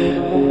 Oh.